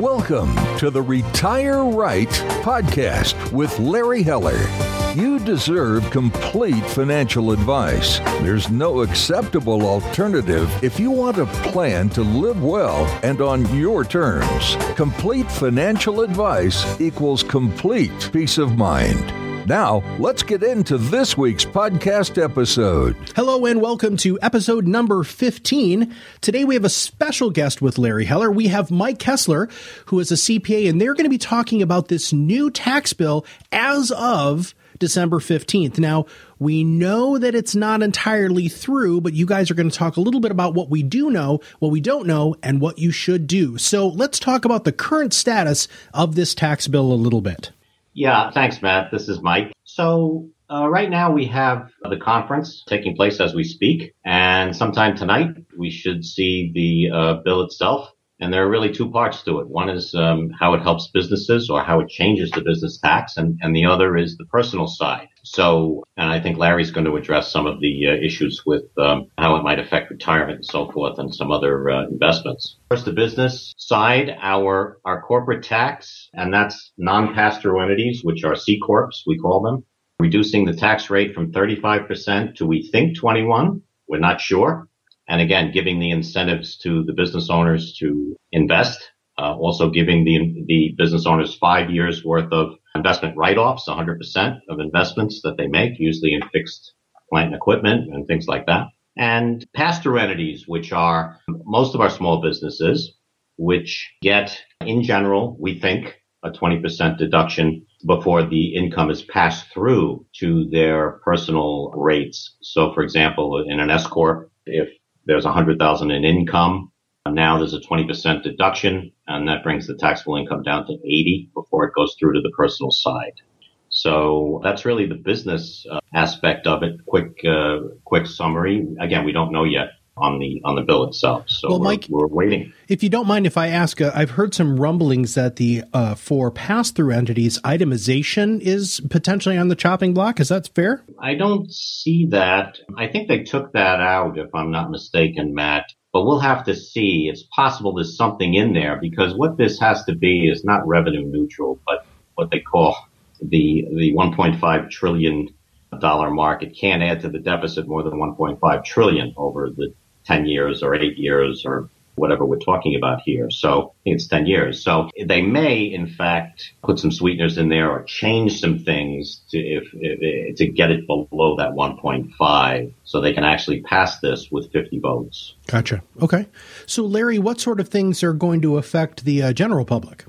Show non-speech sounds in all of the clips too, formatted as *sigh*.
Welcome to the Retire Right podcast with Larry Heller. You deserve complete financial advice. There's no acceptable alternative if you want a plan to live well and on your terms. Complete financial advice equals complete peace of mind. Now, let's get into this week's podcast episode. Hello and welcome to episode number 15. Today we have a special guest with Larry Heller. We have Mike Kessler, who is a CPA, and they're going to be talking about this new tax bill as of December 15th. Now, we know that it's not entirely through, but you guys are going to talk a little bit about what we do know, what we don't know, and what you should do. So let's talk about the current status of this tax bill a little bit. Yeah, thanks, Matt. This is Mike. So, uh, right now we have the conference taking place as we speak, and sometime tonight we should see the uh, bill itself. And there are really two parts to it. One is um, how it helps businesses or how it changes the business tax, and, and the other is the personal side. So, and I think Larry's going to address some of the uh, issues with um, how it might affect retirement and so forth, and some other uh, investments. First, the business side, our our corporate tax, and that's non-pass-through entities, which are C corps, we call them, reducing the tax rate from 35% to we think 21. We're not sure and again, giving the incentives to the business owners to invest. Uh, also giving the the business owners five years worth of investment write-offs, 100% of investments that they make, usually in fixed plant and equipment and things like that. And pass-through entities, which are most of our small businesses, which get, in general, we think, a 20% deduction before the income is passed through to their personal rates. So, for example, in an S corp, if there's 100,000 in income. Now there's a 20% deduction and that brings the taxable income down to 80 before it goes through to the personal side. So that's really the business uh, aspect of it. Quick, uh, quick summary. Again, we don't know yet on the on the bill itself. So well, we're, Mike, we're waiting. If you don't mind, if I ask, uh, I've heard some rumblings that the uh, for pass through entities itemization is potentially on the chopping block. Is that fair? I don't see that. I think they took that out, if I'm not mistaken, Matt. But we'll have to see. It's possible there's something in there because what this has to be is not revenue neutral, but what they call the the 1.5 trillion dollar mark. It can't add to the deficit more than 1.5 trillion over the 10 years or eight years or whatever we're talking about here. So it's 10 years. So they may, in fact, put some sweeteners in there or change some things to, if, if, to get it below that 1.5 so they can actually pass this with 50 votes. Gotcha. Okay. So Larry, what sort of things are going to affect the uh, general public?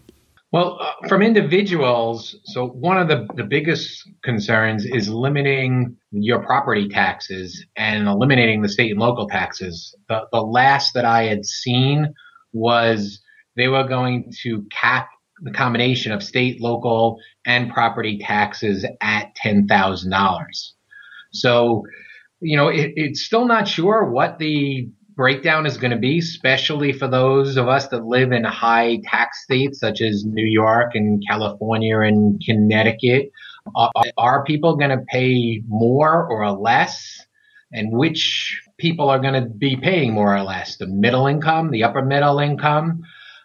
Well, uh, from individuals, so one of the, the biggest concerns is limiting your property taxes and eliminating the state and local taxes. The, the last that I had seen was they were going to cap the combination of state, local, and property taxes at $10,000. So, you know, it, it's still not sure what the breakdown is going to be, especially for those of us that live in high tax states such as New York and California and Connecticut. Uh, are people going to pay more or less? And which people are going to be paying more or less? The middle income, the upper middle income?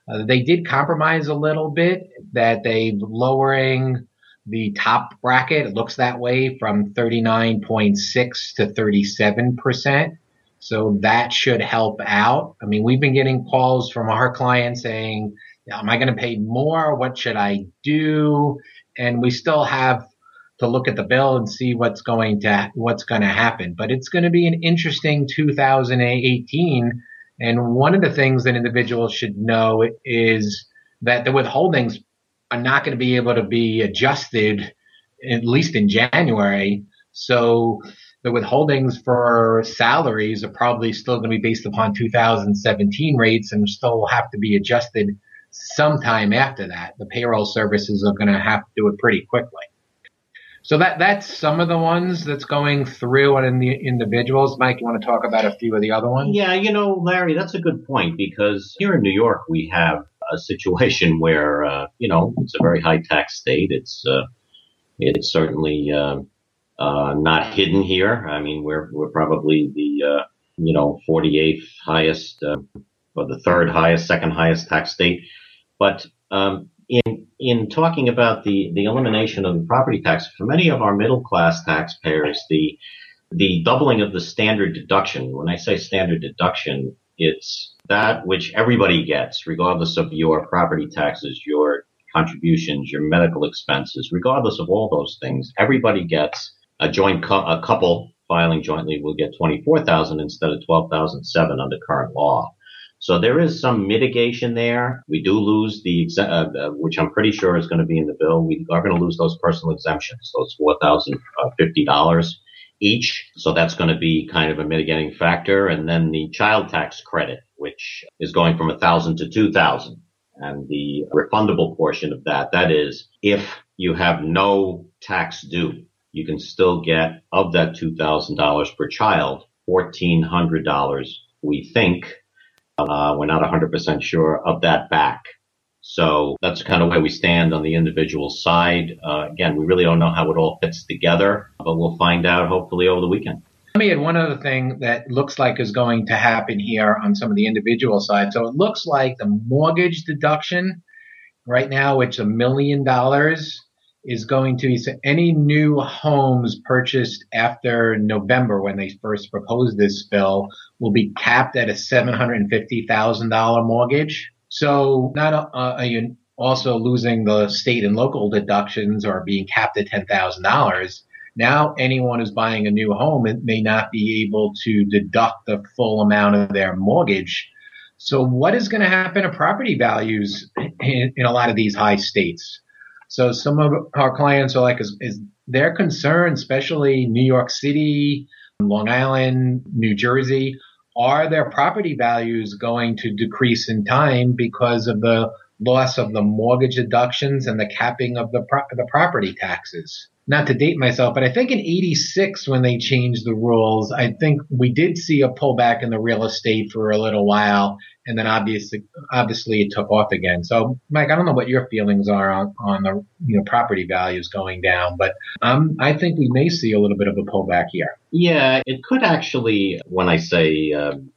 Uh, they did compromise a little bit that they lowering the top bracket. It looks that way from 39.6 to 37 percent. So that should help out. I mean, we've been getting calls from our clients saying, am I going to pay more? What should I do? And we still have to look at the bill and see what's going to, what's going to happen. But it's going to be an interesting 2018. And one of the things that individuals should know is that the withholdings are not going to be able to be adjusted, at least in January. So the withholdings for salaries are probably still going to be based upon 2017 rates and still have to be adjusted sometime after that. The payroll services are going to have to do it pretty quickly. So that that's some of the ones that's going through and in the individuals. Mike, you want to talk about a few of the other ones? Yeah, you know, Larry, that's a good point because here in New York we have a situation where uh, you know it's a very high tax state. It's uh, it's certainly uh, uh, not hidden here. I mean, we're we're probably the uh, you know 48th highest uh, or the third highest, second highest tax state But um, in in talking about the the elimination of the property tax for many of our middle class taxpayers, the the doubling of the standard deduction. When I say standard deduction, it's that which everybody gets, regardless of your property taxes, your contributions, your medical expenses, regardless of all those things. Everybody gets a joint a couple filing jointly will get 24,000 instead of 12,007 under current law. So there is some mitigation there. We do lose the, uh, uh, which I'm pretty sure is going to be in the bill. We are going to lose those personal exemptions, those $4,050 each. So that's going to be kind of a mitigating factor. And then the child tax credit, which is going from a thousand to two thousand. And the refundable portion of that, that is if you have no tax due, you can still get of that $2,000 per child, $1,400, we think. Uh, we're not 100% sure of that back. So that's kind of where we stand on the individual side. Uh, again, we really don't know how it all fits together, but we'll find out hopefully over the weekend. Let me add one other thing that looks like is going to happen here on some of the individual side. So it looks like the mortgage deduction right now, it's a million dollars is going to be so any new homes purchased after November when they first proposed this bill will be capped at a $750,000 mortgage. So not are you also losing the state and local deductions or being capped at $10,000. Now anyone who's buying a new home may not be able to deduct the full amount of their mortgage. So what is going to happen to property values in, in a lot of these high states? So some of our clients are like, is, is their concern, especially New York City, Long Island, New Jersey, are their property values going to decrease in time because of the loss of the mortgage deductions and the capping of the pro- the property taxes? Not to date myself, but I think in 86 when they changed the rules, I think we did see a pullback in the real estate for a little while and then obviously obviously it took off again. So Mike, I don't know what your feelings are on, on the you know property values going down, but um, I think we may see a little bit of a pullback here. Yeah, it could actually. When I say um,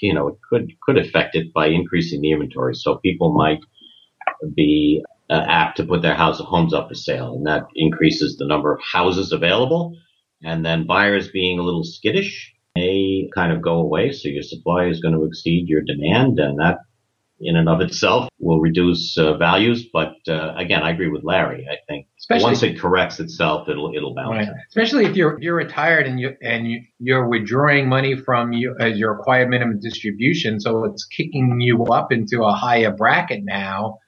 you know, it could could affect it by increasing the inventory. So people might be uh, apt to put their house homes up for sale, and that increases the number of houses available. And then buyers being a little skittish may kind of go away. So your supply is going to exceed your demand and that in and of itself will reduce uh, values. But uh, again, I agree with Larry. I think Especially, once it corrects itself, it'll it'll balance. Right. Especially if you're you're retired and you and you, you're withdrawing money from you as your required minimum distribution, so it's kicking you up into a higher bracket now.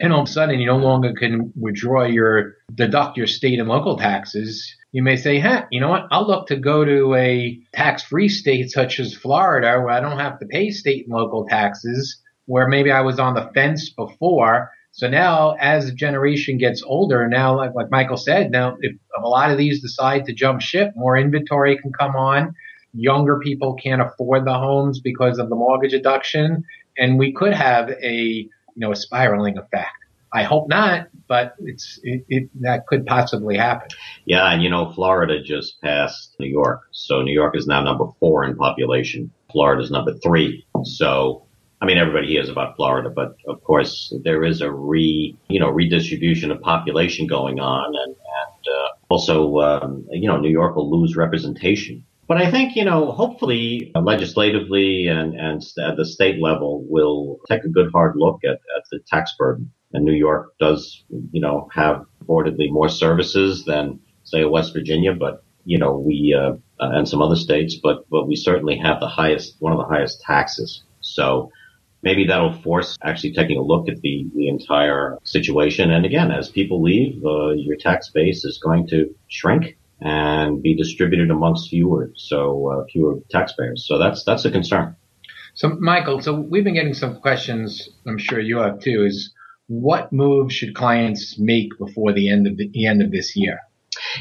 And all of a sudden, you no longer can withdraw your deduct your state and local taxes you may say, huh, you know what? I'll look to go to a tax free state such as Florida where I don't have to pay state and local taxes, where maybe I was on the fence before. So now as the generation gets older, now like, like Michael said, now if, a lot of these decide to jump ship, more inventory can come on. Younger people can't afford the homes because of the mortgage deduction. And we could have a, you know, a spiraling effect. I hope not, but it's it, it, that could possibly happen. Yeah, and you know, Florida just passed New York, so New York is now number four in population. Florida is number three. So, I mean, everybody hears about Florida, but of course, there is a re you know redistribution of population going on, and, and uh, also, um, you know, New York will lose representation. But I think, you know, hopefully uh, legislatively and, and at the state level will take a good hard look at, at the tax burden and New York does, you know, have reportedly more services than say West Virginia, but you know, we uh, uh, and some other states, but but we certainly have the highest, one of the highest taxes. So maybe that'll force actually taking a look at the the entire situation. And again, as people leave, uh, your tax base is going to shrink and be distributed amongst fewer, so uh, fewer taxpayers. So that's that's a concern. So, Michael, so we've been getting some questions. I'm sure you have too. Is what moves should clients make before the end of the, the end of this year?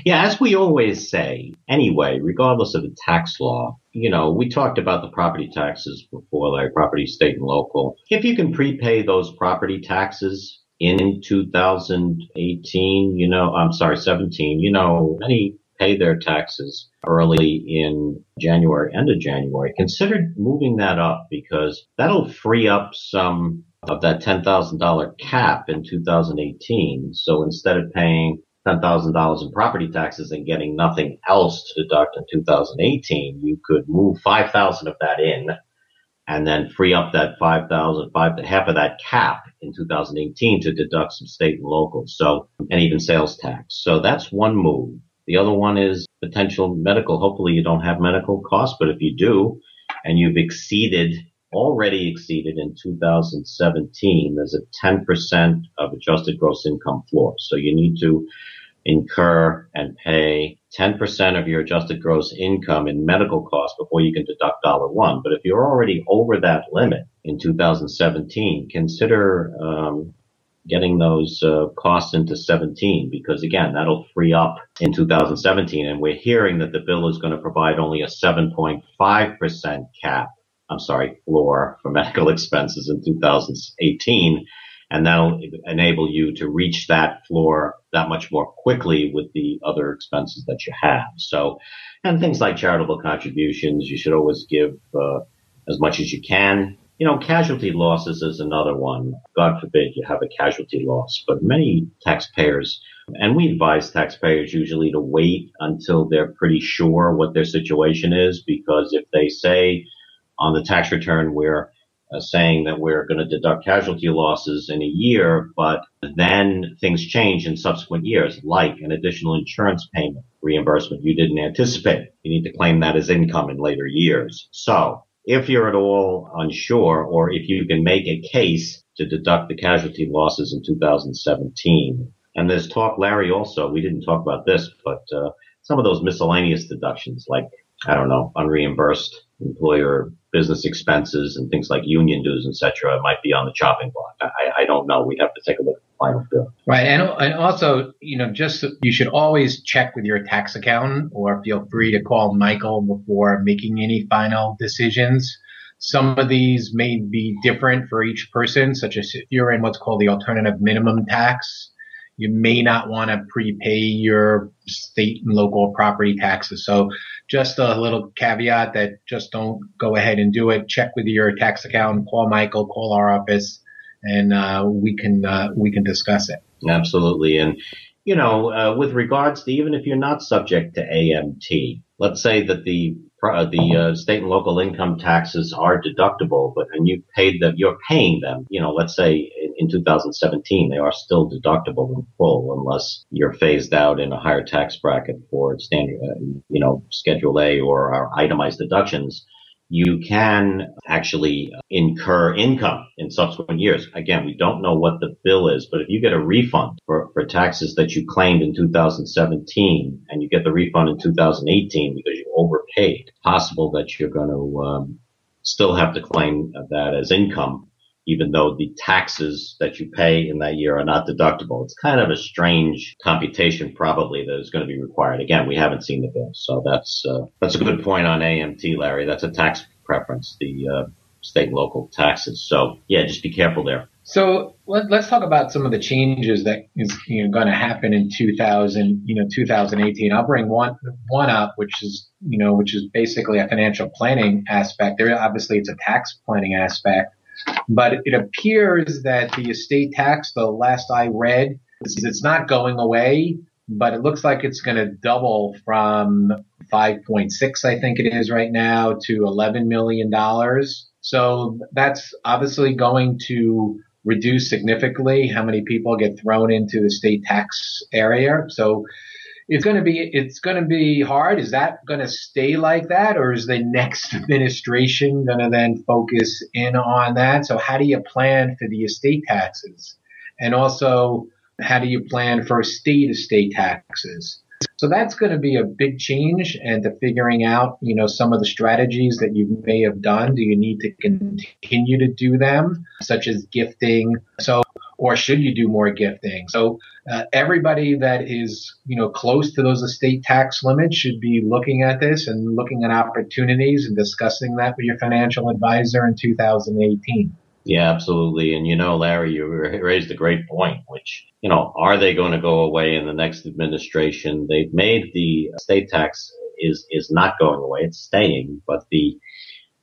Yeah, as we always say, anyway, regardless of the tax law, you know, we talked about the property taxes before, like property, state, and local. If you can prepay those property taxes in 2018, you know, I'm sorry, 17, you know, many pay their taxes early in January, end of January. Consider moving that up because that'll free up some of that $10,000 cap in 2018. So instead of paying $10,000 in property taxes and getting nothing else to deduct in 2018, you could move 5,000 of that in and then free up that 5,000, five, half of that cap in 2018 to deduct some state and local. So, and even sales tax. So that's one move. The other one is potential medical. Hopefully you don't have medical costs, but if you do and you've exceeded already exceeded in 2017, there's a 10% of adjusted gross income floor. So you need to incur and pay 10% of your adjusted gross income in medical costs before you can deduct dollar one. But if you're already over that limit in 2017, consider um, getting those uh, costs into 17 because again, that'll free up in 2017. And we're hearing that the bill is going to provide only a 7.5% cap I'm sorry, floor for medical *laughs* expenses in 2018. And that'll enable you to reach that floor that much more quickly with the other expenses that you have. So, and things like charitable contributions, you should always give uh, as much as you can. You know, casualty losses is another one. God forbid you have a casualty loss, but many taxpayers, and we advise taxpayers usually to wait until they're pretty sure what their situation is, because if they say, on the tax return, we're uh, saying that we're going to deduct casualty losses in a year, but then things change in subsequent years, like an additional insurance payment reimbursement you didn't anticipate. You need to claim that as income in later years. So if you're at all unsure or if you can make a case to deduct the casualty losses in 2017, and there's talk, Larry, also, we didn't talk about this, but uh, some of those miscellaneous deductions like I don't know, unreimbursed employer business expenses and things like union dues, etc., might be on the chopping block. I, I, don't know. We have to take a look at the final bill. Right, and and also, you know, just you should always check with your tax accountant, or feel free to call Michael before making any final decisions. Some of these may be different for each person, such as if you're in what's called the alternative minimum tax you may not want to prepay your state and local property taxes. So just a little caveat that just don't go ahead and do it. Check with your tax accountant, call Michael, call our office, and uh, we can uh, we can discuss it. Absolutely, and you know, uh, with regards to even if you're not subject to AMT, let's say that the uh, the uh, state and local income taxes are deductible, but and you paid them, you're paying them. You know, let's say in, in 2017 they are still deductible in full, unless you're phased out in a higher tax bracket for standard, uh, you know, Schedule A or our itemized deductions you can actually incur income in subsequent years. Again, we don't know what the bill is, but if you get a refund for, for taxes that you claimed in 2017 and you get the refund in 2018 because you overpaid, possible that you're going to um, still have to claim that as income even though the taxes that you pay in that year are not deductible. It's kind of a strange computation probably that is going to be required. Again, we haven't seen the bill. So that's, uh, that's a good point on AMT, Larry. That's a tax preference, the, uh, state and local taxes. So yeah, just be careful there. So let, us talk about some of the changes that is you know, going to happen in 2000, you know, 2018. I'll bring one one up, which is you know, which is basically a financial planning aspect. There, obviously, it's a tax planning aspect, but it appears that the estate tax, the last I read, it's not going away, but it looks like it's going to double from 5.6, I think it is right now, to 11 million dollars. So that's obviously going to reduce significantly how many people get thrown into the state tax area. So it's going to be it's going to be hard. Is that going to stay like that, or is the next *laughs* administration going to then focus in on that? So how do you plan for the estate taxes, and also how do you plan for state estate taxes? So that's going to be a big change and to figuring out, you know, some of the strategies that you may have done. Do you need to continue to do them, such as gifting? So or should you do more gifting? So uh, everybody that is you know close to those estate tax limits should be looking at this and looking at opportunities and discussing that with your financial advisor in 2018. Yeah, absolutely. And you know, Larry, you raised a great point, which, you know, are they going to go away in the next administration? They've made the state tax is, is not going away. It's staying, but the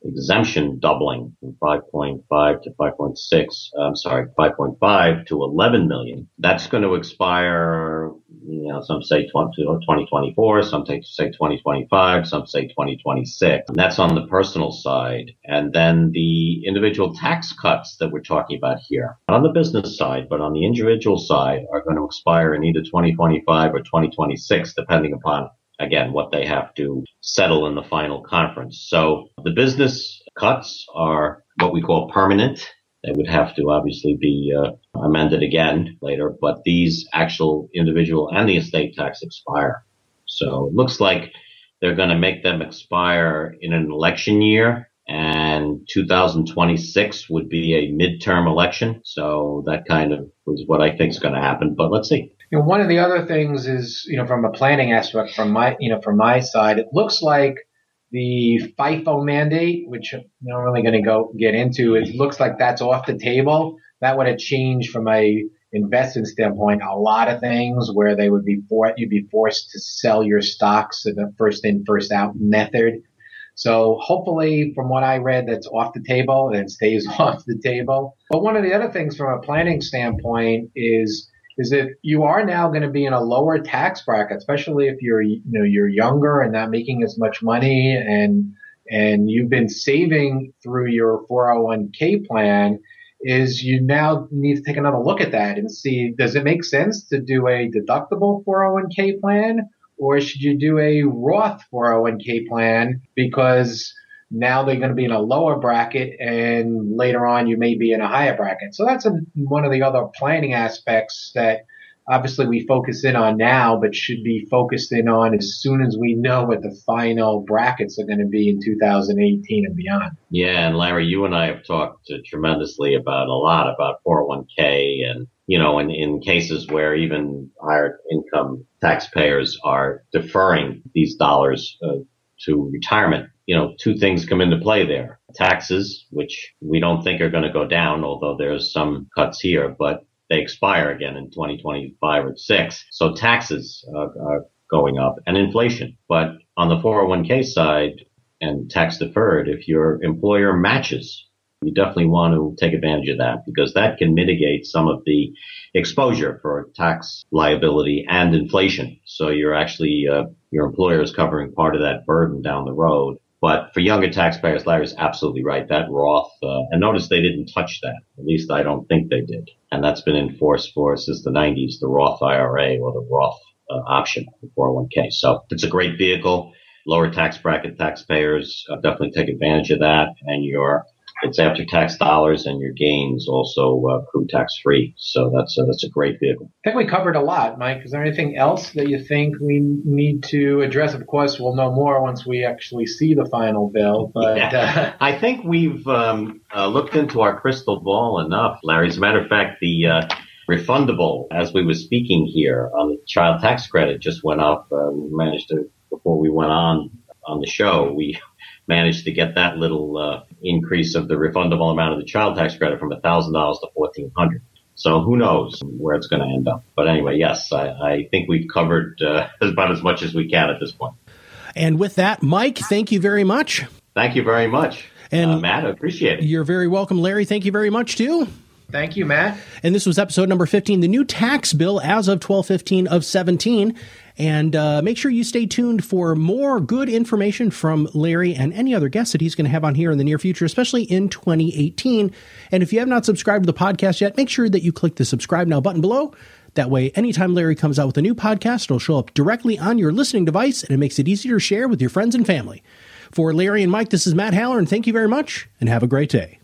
exemption doubling from 5.5 to 5.6. Uh, I'm sorry, 5.5 to 11 million. That's going to expire you know, some say 2024, some say 2025, some say 2026. And that's on the personal side. And then the individual tax cuts that we're talking about here, not on the business side, but on the individual side, are going to expire in either 2025 or 2026, depending upon again, what they have to settle in the final conference. So the business cuts are what we call permanent. They would have to obviously be uh, amended again later, but these actual individual and the estate tax expire. So it looks like they're going to make them expire in an election year and 2026 would be a midterm election. So that kind of is what I think is going to happen, but let's see. You know, one of the other things is, you know, from a planning aspect, from my, you know, from my side, it looks like the FIFO mandate, which I'm not really going to go get into, it looks like that's off the table. That would have changed from a investment standpoint a lot of things where they would be for, you'd be forced to sell your stocks in a first in first out method. So hopefully, from what I read, that's off the table and stays *laughs* off the table. But one of the other things from a planning standpoint is is that you are now going to be in a lower tax bracket, especially if you're you know you're younger and not making as much money and and you've been saving through your 401k plan is you now need to take another look at that and see does it make sense to do a deductible 401k plan or should you do a Roth 401k plan? Because now they're going to be in a lower bracket and later on you may be in a higher bracket. So that's a, one of the other planning aspects that obviously we focus in on now, but should be focused in on as soon as we know what the final brackets are going to be in 2018 and beyond. Yeah. And Larry, you and I have talked tremendously about a lot about 401k and you know, in, in cases where even higher income taxpayers are deferring these dollars uh, to retirement, you know, two things come into play there. Taxes, which we don't think are going to go down, although there's some cuts here, but they expire again in 2025 or 6. So taxes uh, are going up and inflation. But on the 401k side and tax deferred, if your employer matches you definitely want to take advantage of that because that can mitigate some of the exposure for tax liability and inflation. So you're actually, uh, your employer is covering part of that burden down the road. But for younger taxpayers, Larry's absolutely right. That Roth, uh, and notice they didn't touch that. At least I don't think they did. And that's been enforced for since the 90s, the Roth IRA or the Roth uh, option, the 401k. So it's a great vehicle. Lower tax bracket taxpayers uh, definitely take advantage of that. And your it's after tax dollars and your gains also uh, accrue tax free. So that's a, that's a great vehicle. I think we covered a lot, Mike. Is there anything else that you think we need to address? Of course, we'll know more once we actually see the final bill. But yeah. uh, *laughs* I think we've um, uh, looked into our crystal ball enough, Larry. As a matter of fact, the uh, refundable, as we were speaking here on the child tax credit, just went up. Uh, we managed to before we went on on the show. We managed to get that little uh, increase of the refundable amount of the child tax credit from $1,000 to 1400 so who knows where it's going to end up. But anyway, yes, I, I think we've covered uh, *laughs* about as much as we can at this point. And with that, Mike, thank you very much. Thank you very much. And uh, Matt, I appreciate it. You're very welcome. Larry, thank you very much too. Thank you, Matt. And this was episode number 15, the new tax bill as of 1215 of 17. And uh, make sure you stay tuned for more good information from Larry and any other guests that he's going to have on here in the near future, especially in 2018. And if you have not subscribed to the podcast yet, make sure that you click the subscribe now button below. That way, anytime Larry comes out with a new podcast, it'll show up directly on your listening device and it makes it easier to share with your friends and family. For Larry and Mike, this is Matt Haller, and thank you very much and have a great day.